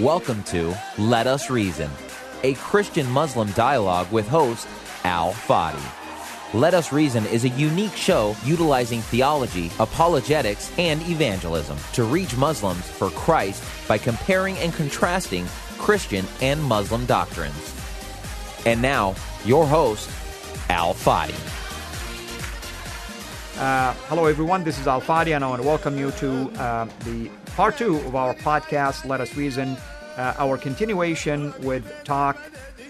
Welcome to Let Us Reason, a Christian Muslim dialogue with host Al Fadi. Let Us Reason is a unique show utilizing theology, apologetics, and evangelism to reach Muslims for Christ by comparing and contrasting Christian and Muslim doctrines. And now, your host, Al Fadi. Uh, hello, everyone. This is Al Fadi, and I want to welcome you to uh, the part two of our podcast, Let Us Reason, uh, our continuation with talk,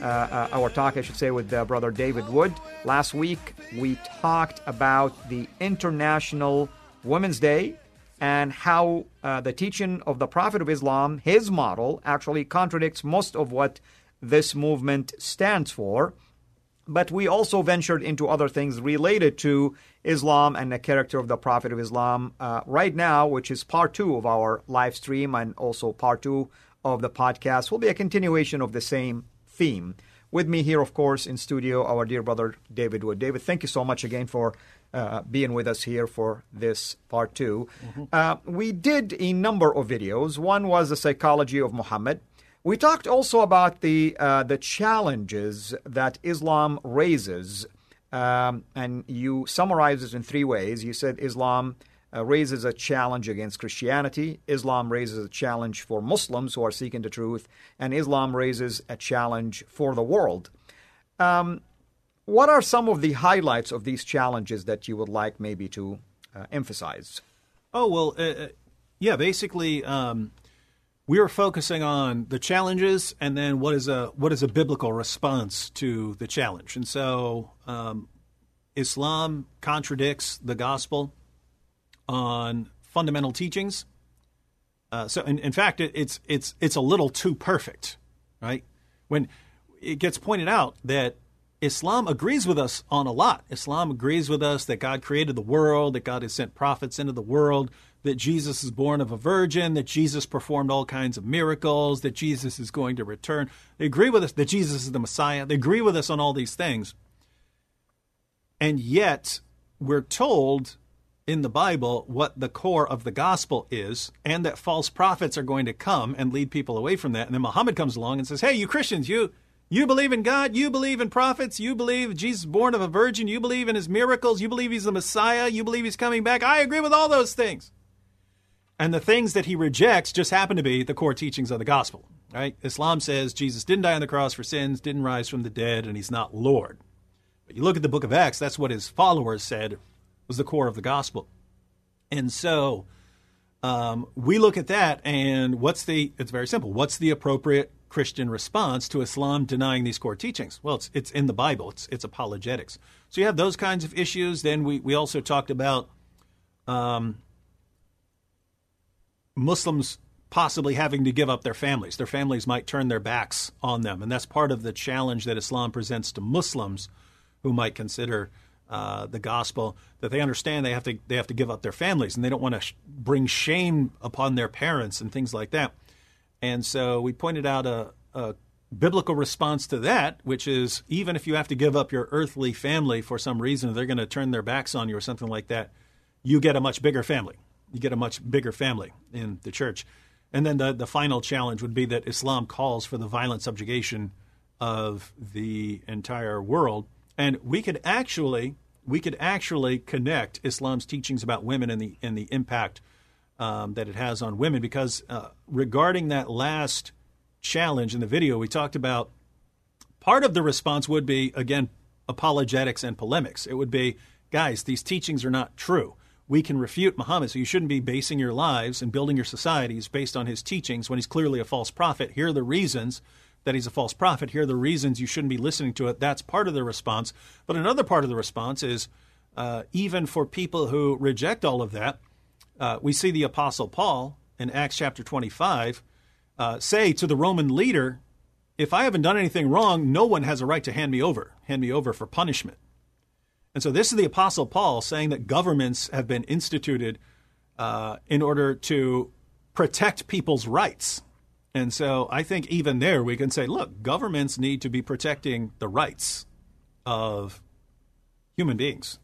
uh, uh, our talk, I should say, with uh, Brother David Wood. Last week, we talked about the International Women's Day and how the teaching of the Prophet of Islam, his model, actually contradicts most of what this movement stands for but we also ventured into other things related to Islam and the character of the Prophet of Islam uh, right now, which is part two of our live stream and also part two of the podcast, will be a continuation of the same theme. With me here, of course, in studio, our dear brother David Wood. David, thank you so much again for uh, being with us here for this part 2 mm-hmm. uh, we did a number of videos. One was the psychology of Muhammad. We talked also about the uh, the challenges that Islam raises, um, and you summarized it in three ways. You said Islam uh, raises a challenge against Christianity, Islam raises a challenge for Muslims who are seeking the truth, and Islam raises a challenge for the world. Um, what are some of the highlights of these challenges that you would like maybe to uh, emphasize? Oh well, uh, uh, yeah. Basically, um, we are focusing on the challenges and then what is a what is a biblical response to the challenge. And so, um, Islam contradicts the gospel on fundamental teachings. Uh, so, in, in fact, it, it's it's it's a little too perfect, right? When it gets pointed out that Islam agrees with us on a lot. Islam agrees with us that God created the world, that God has sent prophets into the world, that Jesus is born of a virgin, that Jesus performed all kinds of miracles, that Jesus is going to return. They agree with us that Jesus is the Messiah. They agree with us on all these things. And yet, we're told in the Bible what the core of the gospel is, and that false prophets are going to come and lead people away from that. And then Muhammad comes along and says, Hey, you Christians, you you believe in God, you believe in prophets, you believe Jesus born of a virgin, you believe in his miracles, you believe he's the Messiah, you believe he's coming back. I agree with all those things. And the things that he rejects just happen to be the core teachings of the gospel. Right? Islam says Jesus didn't die on the cross for sins, didn't rise from the dead, and he's not Lord. But you look at the book of Acts, that's what his followers said was the core of the gospel. And so um, we look at that, and what's the, it's very simple. What's the appropriate Christian response to Islam denying these core teachings? Well, it's, it's in the Bible, it's, it's apologetics. So you have those kinds of issues. Then we, we also talked about um, Muslims possibly having to give up their families. Their families might turn their backs on them. And that's part of the challenge that Islam presents to Muslims who might consider uh, the gospel that they understand they have to they have to give up their families and they don't want to sh- bring shame upon their parents and things like that. And so we pointed out a, a biblical response to that, which is even if you have to give up your earthly family for some reason, they're going to turn their backs on you or something like that, you get a much bigger family you get a much bigger family in the church. And then the, the final challenge would be that Islam calls for the violent subjugation of the entire world. And we could actually we could actually connect Islam's teachings about women and the and the impact um, that it has on women because uh, regarding that last challenge in the video, we talked about part of the response would be again apologetics and polemics. It would be, guys, these teachings are not true we can refute Muhammad. So you shouldn't be basing your lives and building your societies based on his teachings when he's clearly a false prophet. Here are the reasons that he's a false prophet. Here are the reasons you shouldn't be listening to it. That's part of the response. But another part of the response is uh, even for people who reject all of that, uh, we see the Apostle Paul in Acts chapter 25 uh, say to the Roman leader, If I haven't done anything wrong, no one has a right to hand me over, hand me over for punishment. And so this is the Apostle Paul saying that governments have been instituted uh, in order to protect people's rights. And so I think even there we can say, look, governments need to be protecting the rights of human beings.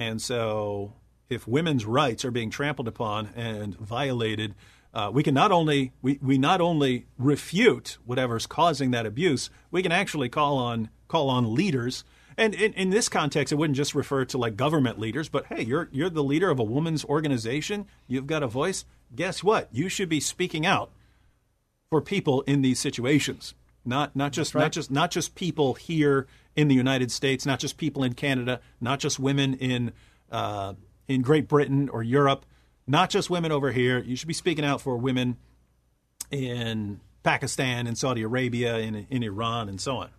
And so if women's rights are being trampled upon and violated, uh, we can not only we, we not only refute whatever's causing that abuse, we can actually call on call on leaders. And in, in this context, it wouldn't just refer to like government leaders, but hey, you're you're the leader of a woman's organization. You've got a voice. Guess what? You should be speaking out for people in these situations. Not not just right. not just not just people here in the United States, not just people in Canada, not just women in uh, in Great Britain or Europe, not just women over here. You should be speaking out for women in Pakistan, in Saudi Arabia, in, in Iran, and so on.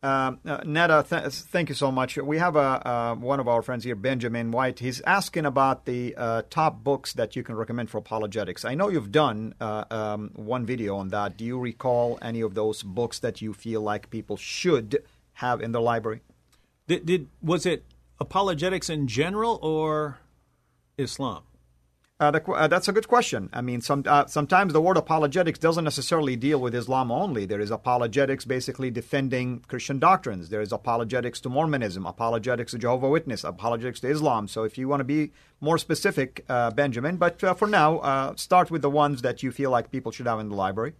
Um, uh, Neda, th- thank you so much. We have a, uh, one of our friends here, Benjamin White. He's asking about the uh, top books that you can recommend for apologetics. I know you've done uh, um, one video on that. Do you recall any of those books that you feel like people should have in their library? Did, did was it apologetics in general or Islam? Uh, the, uh, that's a good question. I mean, some, uh, sometimes the word apologetics doesn't necessarily deal with Islam only. There is apologetics basically defending Christian doctrines. There is apologetics to Mormonism, apologetics to Jehovah Witness, apologetics to Islam. So if you want to be more specific, uh, Benjamin, but uh, for now, uh, start with the ones that you feel like people should have in the library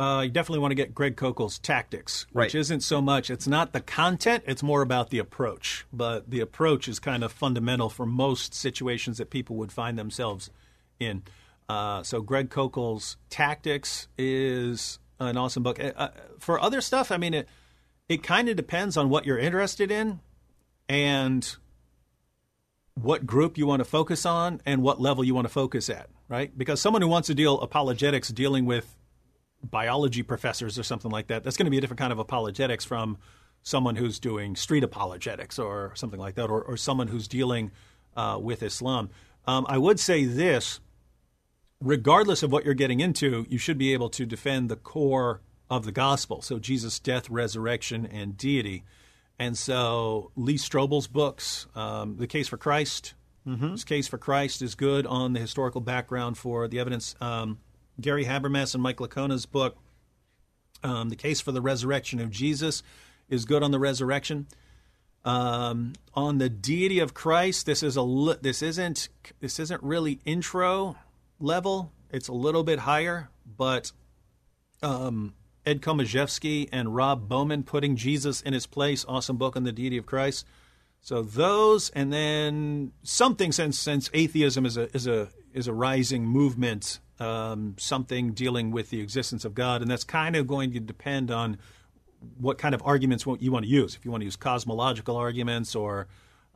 uh, you definitely want to get Greg Koukl's tactics, which right. isn't so much, it's not the content, it's more about the approach. But the approach is kind of fundamental for most situations that people would find themselves in. Uh, so Greg Koukl's tactics is an awesome book. Uh, for other stuff, I mean, it, it kind of depends on what you're interested in and what group you want to focus on and what level you want to focus at, right? Because someone who wants to deal apologetics dealing with biology professors or something like that, that's going to be a different kind of apologetics from someone who's doing street apologetics or something like that, or, or someone who's dealing uh, with Islam. Um, I would say this regardless of what you're getting into, you should be able to defend the core of the gospel. So, Jesus' death, resurrection, and deity. And so, Lee Strobel's books, um, The Case for Christ, mm-hmm. His Case for Christ is good on the historical background for the evidence. Um, Gary Habermas and Mike Licona's book, um, The Case for the Resurrection of Jesus, is good on the resurrection. Um, on the deity of Christ, this is a this isn't this isn't really intro level. It's a little bit higher, but um, Ed Komoszewski and Rob Bowman putting Jesus in his place, awesome book on the deity of Christ. So those, and then something since since atheism is a is a is a rising movement um, something dealing with the existence of God, and that's kind of going to depend on what kind of arguments you want to use. If you want to use cosmological arguments or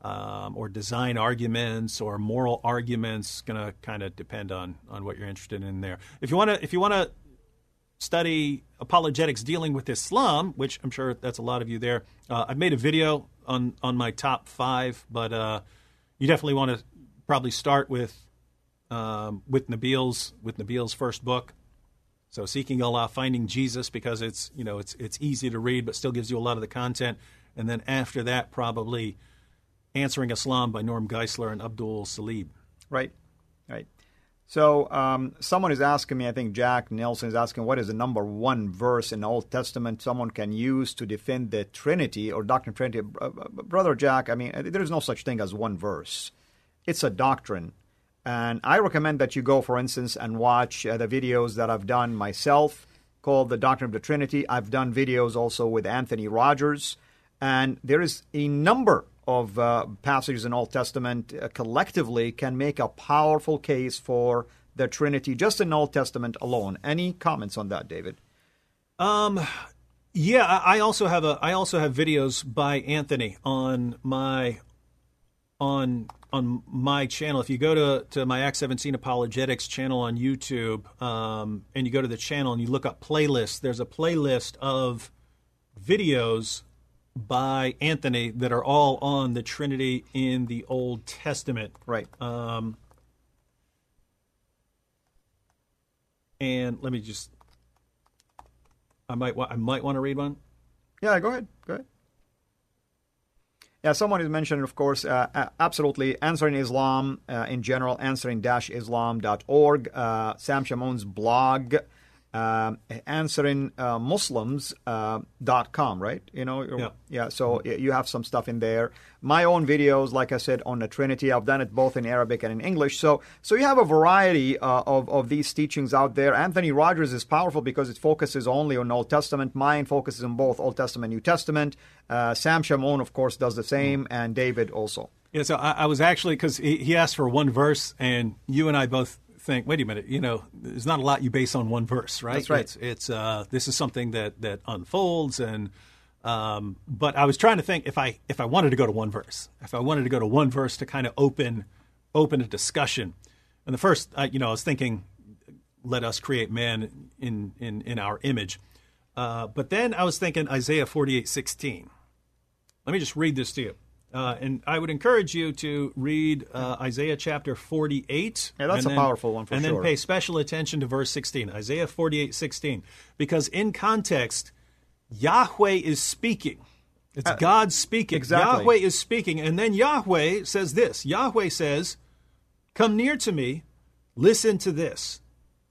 um, or design arguments or moral arguments, going to kind of depend on on what you're interested in there. If you want to if you want to study apologetics dealing with Islam, which I'm sure that's a lot of you there. Uh, I've made a video on on my top five, but uh, you definitely want to probably start with um, with Nabeel's with Nabeel's first book. So seeking Allah, finding Jesus, because it's you know it's it's easy to read, but still gives you a lot of the content. And then after that, probably answering Islam by Norm Geisler and Abdul Saleeb. Right, right. So um, someone is asking me, I think Jack Nelson is asking, what is the number one verse in the Old Testament someone can use to defend the Trinity or doctrine Trinity? Brother Jack, I mean, there is no such thing as one verse. It's a doctrine. And I recommend that you go, for instance, and watch uh, the videos that I've done myself called The Doctrine of the Trinity. I've done videos also with Anthony Rogers. And there is a number of uh, passages in Old Testament uh, collectively can make a powerful case for the Trinity just in Old Testament alone. Any comments on that, David? Um, yeah, I also have a I also have videos by Anthony on my on on my channel. If you go to, to my Acts 17 Apologetics channel on YouTube um, and you go to the channel and you look up playlists, there's a playlist of videos by Anthony that are all on the Trinity in the Old Testament. Right. Um, and let me just. I might wa- I might want to read one. Yeah, go ahead. Go ahead. Yeah, someone is mentioned, of course, uh, uh, absolutely. Answering Islam uh, in general, answering-islam.org. Uh, Sam Shamoun's blog, um, answering uh, Muslims.com, uh, right? You know, Yeah. yeah. So y- you have some stuff in there. My own videos, like I said, on the Trinity. I've done it both in Arabic and in English. So, so you have a variety uh, of of these teachings out there. Anthony Rogers is powerful because it focuses only on Old Testament. Mine focuses on both Old Testament, and New Testament. Uh, Sam Shamoun, of course, does the same, and David also. Yeah, so I, I was actually because he, he asked for one verse, and you and I both think, wait a minute, you know, there's not a lot you base on one verse, right? That's right. It's, it's uh, this is something that that unfolds, and um, but I was trying to think if I if I wanted to go to one verse, if I wanted to go to one verse to kind of open open a discussion, and the first, uh, you know, I was thinking, let us create man in in in our image, uh, but then I was thinking Isaiah forty eight sixteen. Let me just read this to you. Uh, and I would encourage you to read uh, Isaiah chapter 48. Yeah, that's a then- powerful one for And sure. then pay special attention to verse 16, Isaiah 48, 16. Because in context, Yahweh is speaking. It's God speaking. Uh, exactly. Yahweh is speaking. And then Yahweh says this Yahweh says, Come near to me, listen to this.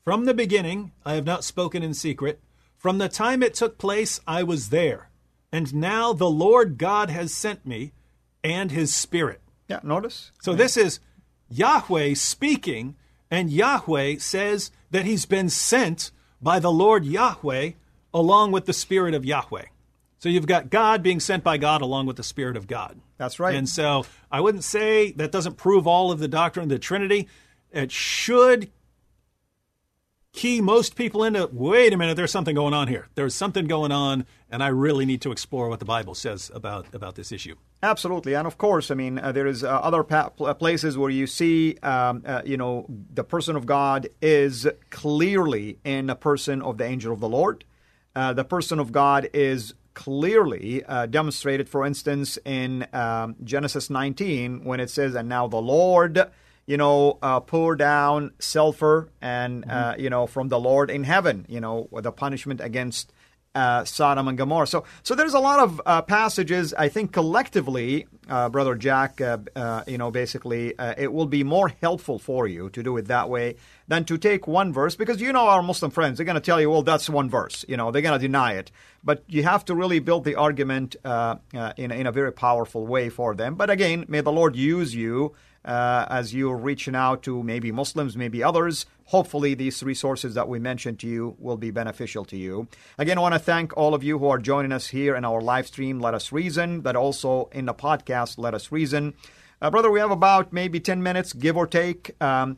From the beginning, I have not spoken in secret. From the time it took place, I was there. And now the Lord God has sent me and his Spirit. Yeah, notice. So this is Yahweh speaking, and Yahweh says that he's been sent by the Lord Yahweh along with the Spirit of Yahweh. So you've got God being sent by God along with the Spirit of God. That's right. And so I wouldn't say that doesn't prove all of the doctrine of the Trinity. It should key most people into wait a minute, there's something going on here. There's something going on, and I really need to explore what the Bible says about, about this issue. Absolutely, and of course, I mean, uh, there is uh, other pa- places where you see, um, uh, you know, the person of God is clearly in the person of the angel of the Lord. Uh, the person of God is clearly uh, demonstrated, for instance, in um, Genesis 19 when it says, "And now the Lord." You know, uh, pour down sulfur and uh, you know from the Lord in heaven. You know, the punishment against uh, Sodom and Gomorrah. So, so there's a lot of uh, passages. I think collectively, uh, brother Jack, uh, uh, you know, basically, uh, it will be more helpful for you to do it that way than to take one verse because you know our Muslim friends they're going to tell you, well, that's one verse. You know, they're going to deny it, but you have to really build the argument uh, uh, in in a very powerful way for them. But again, may the Lord use you uh, as you're reaching out to maybe Muslims, maybe others. Hopefully, these resources that we mentioned to you will be beneficial to you. Again, I want to thank all of you who are joining us here in our live stream, Let Us Reason, but also in the podcast, Let Us Reason. Uh, brother, we have about maybe 10 minutes, give or take. Um,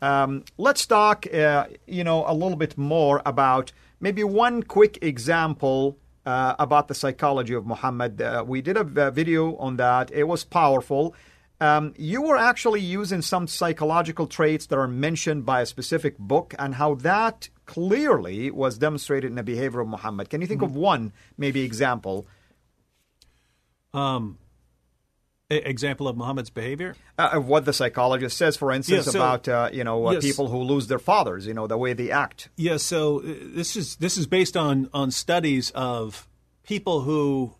um, let's talk, uh, you know, a little bit more about maybe one quick example uh, about the psychology of Muhammad. Uh, we did a video on that. It was powerful. Um, you were actually using some psychological traits that are mentioned by a specific book and how that clearly was demonstrated in the behavior of Muhammad. Can you think of one, maybe, example? Um, example of Muhammad's behavior? Uh, of what the psychologist says, for instance, Yeah, so- about uh, you know uh, Yes. people who lose their fathers, you know the way they act. Yeah, so uh, this is this is based on on studies of people who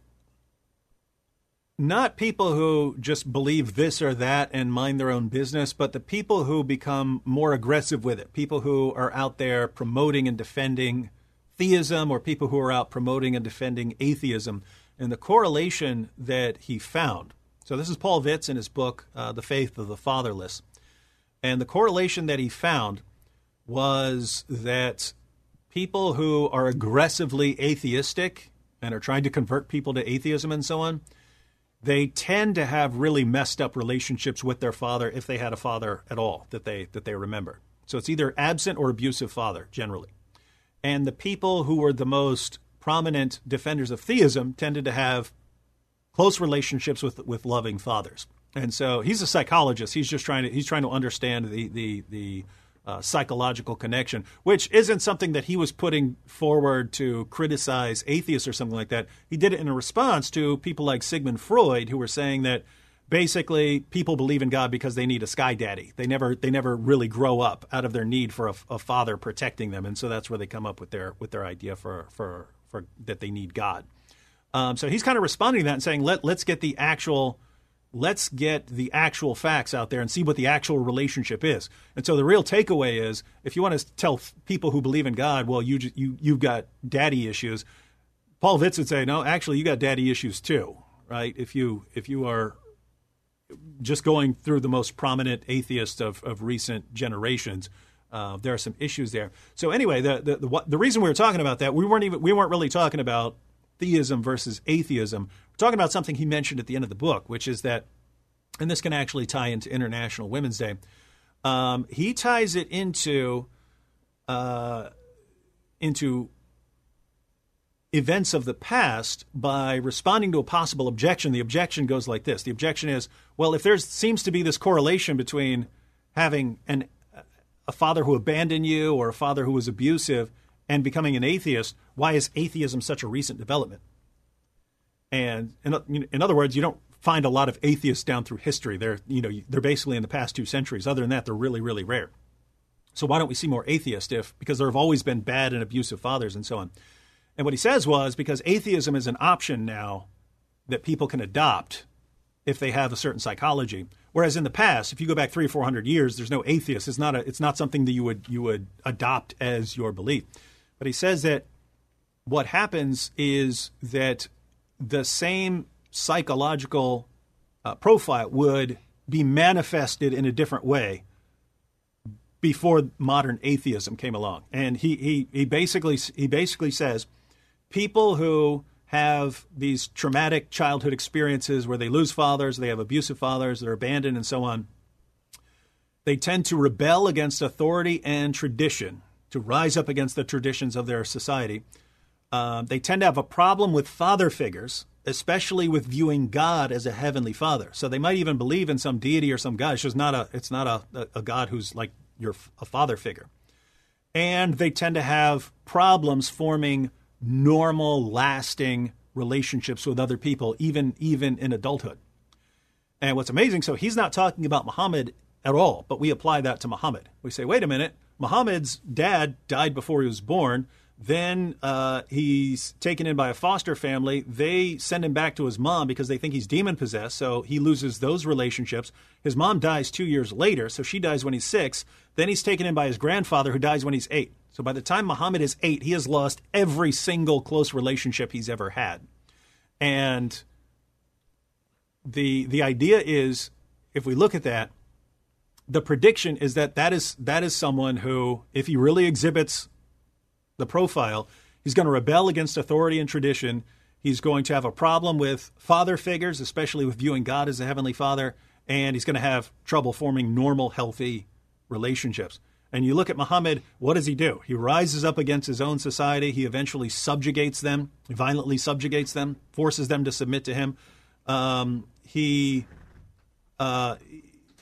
not people who just believe this or that and mind their own business, but the people who become more aggressive with it. People who are out there promoting and defending theism or people who are out promoting and defending atheism. And the correlation that he found. So this is Paul Vitz in his book uh, The Faith of the Fatherless. And the correlation that he found was that people who are aggressively atheistic and are trying to convert people to atheism and so on, they tend to have really messed up relationships with their father if they had a father at all that they that they remember. So it's either absent or abusive father generally. And the people who were the most prominent defenders of theism tended to have close relationships with with loving fathers. And so he's a psychologist. He's just trying to he's trying to understand the the the uh, psychological connection, which isn't something that he was putting forward to criticize atheists or something like that. He did it in a response to people like Sigmund Freud, who were saying that basically people believe in God because they need a sky daddy. They never they never really grow up out of their need for a, a father protecting them, and so that's where they come up with their with their idea for for for that they need God. Um, so he's kind of responding to that and saying let let's get the actual let's get the actual facts out there and see what the actual relationship is. And so the real takeaway is if you want to tell people who believe in God, well, you you you've got daddy issues. Paul Vitz would say, no, actually, you got daddy issues too, right? If you if you are just going through the most prominent atheists of, of recent generations, uh, there are some issues there. So anyway, the, the the the reason we were talking about that, we weren't even we weren't really talking about theism versus atheism. We're talking about something he mentioned at the end of the book, which is that, and this can actually tie into International Women's Day. Um, he ties it into uh, into events of the past by responding to a possible objection. The objection goes like this: the objection is, well, if there seems to be this correlation between having an a father who abandoned you or a father who was abusive and becoming an atheist, why is atheism such a recent development? And in, in other words, you don't find a lot of atheists down through history. They're, you know, they're basically in the past two centuries. Other than that, they're really, really rare. So why don't we see more atheists if because there have always been bad and abusive fathers and so on. And what he says was because atheism is an option now that people can adopt if they have a certain psychology. Whereas in the past, if you go back three or four hundred years, there's no atheist. It's not a, it's not something that you would you would adopt as your belief. But he says that what happens is that the same psychological uh, profile would be manifested in a different way before modern atheism came along. And he, he, he basically he basically says people who have these traumatic childhood experiences where they lose fathers, they have abusive fathers, they're abandoned, and so on. They tend to rebel against authority and tradition to rise up against the traditions of their society. Uh, they tend to have a problem with father figures, especially with viewing God as a heavenly father. So they might even believe in some deity or some God. It's just not a it's not a, a God who's like your a father figure. And they tend to have problems forming normal, lasting relationships with other people, even even in adulthood. And what's amazing, so he's not talking about Muhammad at all, but we apply that to Muhammad. We say, wait a minute, Muhammad's dad died before he was born. Then uh, he's taken in by a foster family. They send him back to his mom because they think he's demon possessed. So he loses those relationships. His mom dies two years later, so she dies when he's six. Then he's taken in by his grandfather, who dies when he's eight. So by the time Muhammad is eight, he has lost every single close relationship he's ever had. And the the idea is, if we look at that, the prediction is that that is that is someone who, if he really exhibits the profile, he's going to rebel against authority and tradition. He's going to have a problem with father figures, especially with viewing God as a heavenly father, and he's going to have trouble forming normal, healthy relationships. And you look at Muhammad, what does he do? He rises up against his own society. He eventually subjugates them, violently subjugates them, forces them to submit to him. Um, he uh,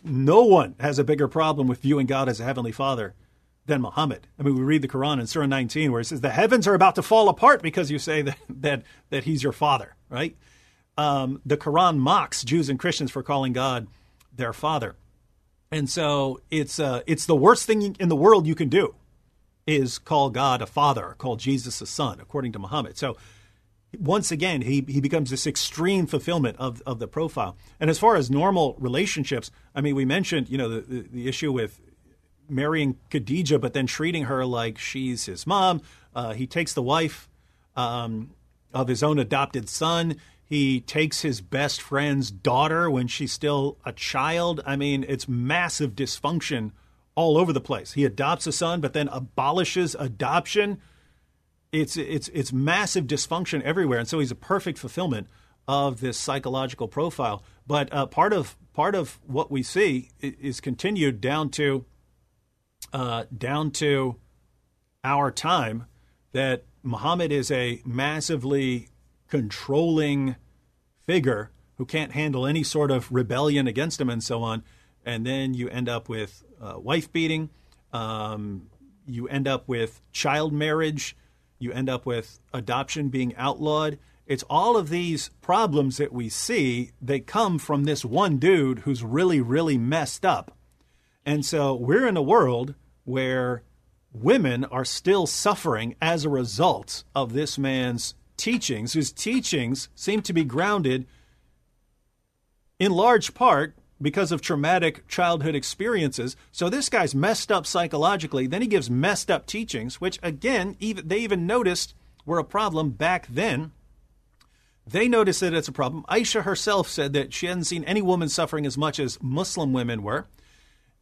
no one has a bigger problem with viewing God as a heavenly father than Muhammad. I mean, we read the Quran in Surah 19 where it says the heavens are about to fall apart because you say that that, that he's your father, right? Um, the Quran mocks Jews and Christians for calling God their father. And so it's uh, it's the worst thing in the world you can do is call God a father, call Jesus a son, according to Muhammad. So once again, he, he becomes this extreme fulfillment of, of the profile. And as far as normal relationships, I mean, we mentioned, you know, the, the, the issue with marrying Khadijah, but then treating her like she's his mom. Uh, he takes the wife um, of his own adopted son. He takes his best friend's daughter when she's still a child. I mean, it's massive dysfunction all over the place. He adopts a son, but then abolishes adoption it's it's it's massive dysfunction everywhere, and so he's a perfect fulfillment of this psychological profile. But uh, part of part of what we see is continued down to uh, down to our time that Muhammad is a massively controlling figure who can't handle any sort of rebellion against him and so on. And then you end up with uh, wife beating, Um, you end up with child marriage. You end up with adoption being outlawed. It's all of these problems that we see. They come from this one dude who's really, really messed up. And so we're in a world where women are still suffering as a result of this man's teachings, whose teachings seem to be grounded in large part because of traumatic childhood experiences. So this guy's messed up psychologically. Then he gives messed up teachings, which again, even, they even noticed were a problem back then. They noticed that it's a problem. Aisha herself said that she hadn't seen any woman suffering as much as Muslim women were.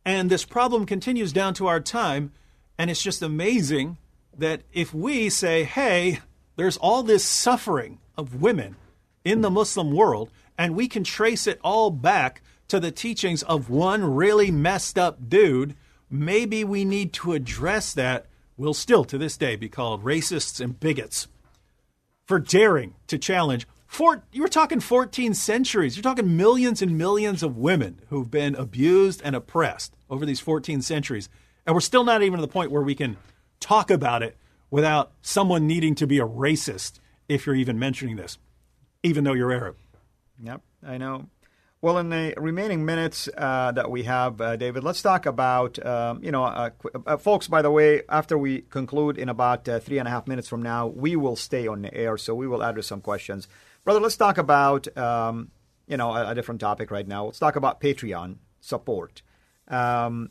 And this problem continues down to our time. And it's just amazing that if we say, hey, there's all this suffering of women in the Muslim world, and we can trace it all back to the teachings of one really messed up dude, maybe we need to address that. Will still to this day be called racists and bigots for daring to challenge. Four, you were talking 14 centuries. You're talking millions and millions of women who've been abused and oppressed over these 14 centuries. And we're still not even to the point where we can talk about it without someone needing to be a racist if you're even mentioning this, even though you're Arab. Yep, I know. Well, in the remaining minutes uh, that we have, uh, David, let's talk about, um, you know, uh, uh folks, by the way, after we conclude in about uh, three and a half minutes from now, we will stay on the air, so we will address some questions. Brother, let's talk about, um, you know, a, a, different topic right now. Let's talk about Patreon support. Um,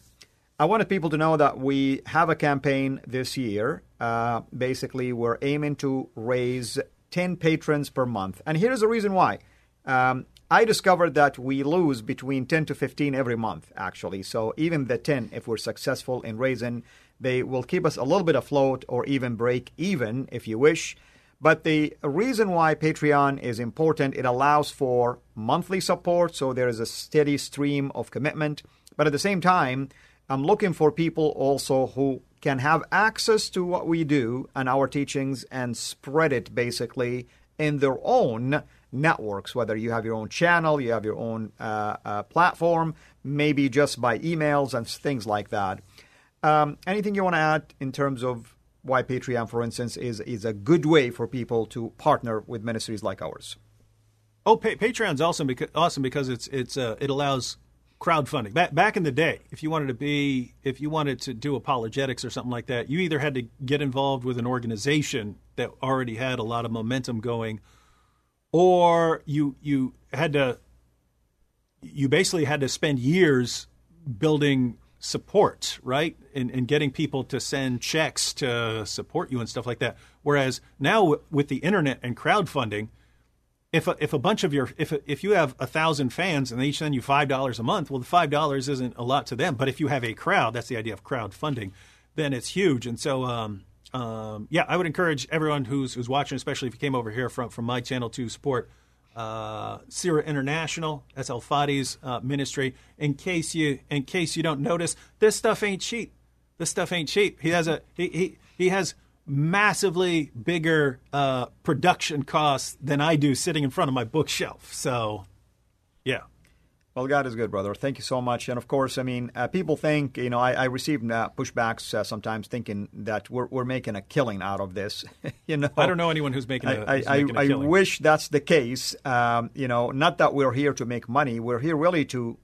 I wanted people to know that we have a campaign this year. Uh, basically, we're aiming to raise 10 patrons per month. And here's the reason why. Um, I discovered that we lose between 10 to 15 every month, actually. So even the 10, if we're successful in raising, they will keep us a little bit afloat or even break even, if you wish. But the reason why Patreon is important, it allows for monthly support, so there is a steady stream of commitment. But at the same time, I'm looking for people also who can have access to what we do and our teachings and spread it basically in their own networks, whether you have your own channel, you have your own uh, uh, platform, maybe just by emails and things like that. Um, anything you want to add in terms of why Patreon, for instance, is is a good way for people to partner with ministries like ours? Oh, pa- Patreon's awesome because awesome because it's it's uh, it allows crowdfunding. Back back in the day, if you wanted to be if you wanted to do apologetics or something like that, you either had to get involved with an organization that already had a lot of momentum going or you you had to you basically had to spend years building support, right? And, and getting people to send checks to support you and stuff like that. Whereas now with the internet and crowdfunding, if a, if a bunch of your if if you have a thousand fans and they each send you five dollars a month, well, the five dollars isn't a lot to them. But if you have a crowd, that's the idea of crowdfunding, then it's huge. And so um, um, yeah, I would encourage everyone who's who's watching, especially if you came over here from from my channel to support uh, CIRA International. That's Al Fadi's uh, ministry. In case you in case you don't notice, this stuff ain't cheap. This stuff ain't cheap. He has a he he, he has massively bigger uh, production costs than I do sitting in front of my bookshelf. So, yeah. Well, God is good, brother. Thank you so much. And of course, I mean, uh, people think, you know, I, I receive uh, pushbacks uh, sometimes thinking that we're, we're making a killing out of this. you know, I don't know anyone who's making I wish that's the case. Um, you know, not that we're here to make money. We're here really to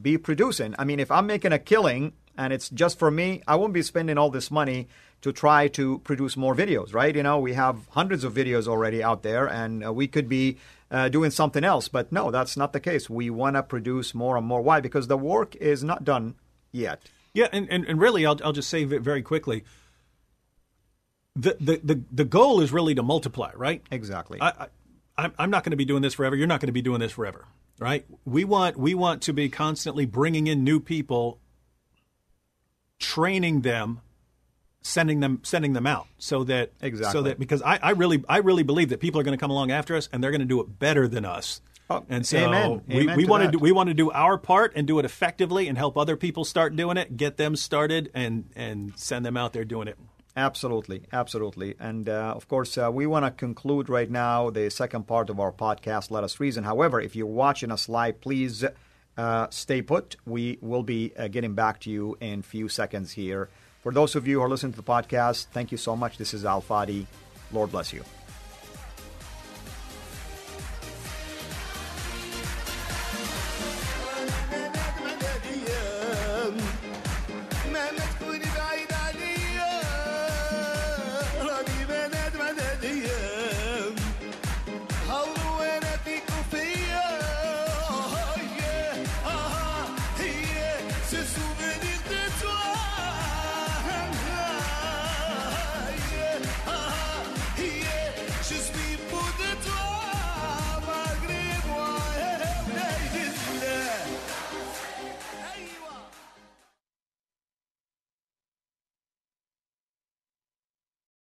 be producing. I mean, if I'm making a killing and it's just for me, I won't be spending all this money to try to produce more videos, right? You know, we have hundreds of videos already out there, and uh, we could be uh, doing something else. But no, that's not the case. We want to produce more and more. Why? Because the work is not done yet. Yeah, and, and, and really, I'll, I'll just say very quickly the, the, the, the goal is really to multiply, right? Exactly. I, I, I'm not going to be doing this forever. You're not going to be doing this forever, right? We want, we want to be constantly bringing in new people, training them sending them sending them out so that exactly so that because I, I really I really believe that people are going to come along after us and they're going to do it better than us. Oh, and so amen. we, amen we want to do, we want to do our part and do it effectively and help other people start doing it, get them started, and and send them out there doing it. Absolutely, absolutely, and uh, of course uh, we want to conclude right now the second part of our podcast. Let us reason. However, if you're watching us live, please Uh, stay put. We will be uh, getting back to you in a few seconds here. For those of you who are listening to the podcast, thank you so much. This is Al Fadi. Lord bless you.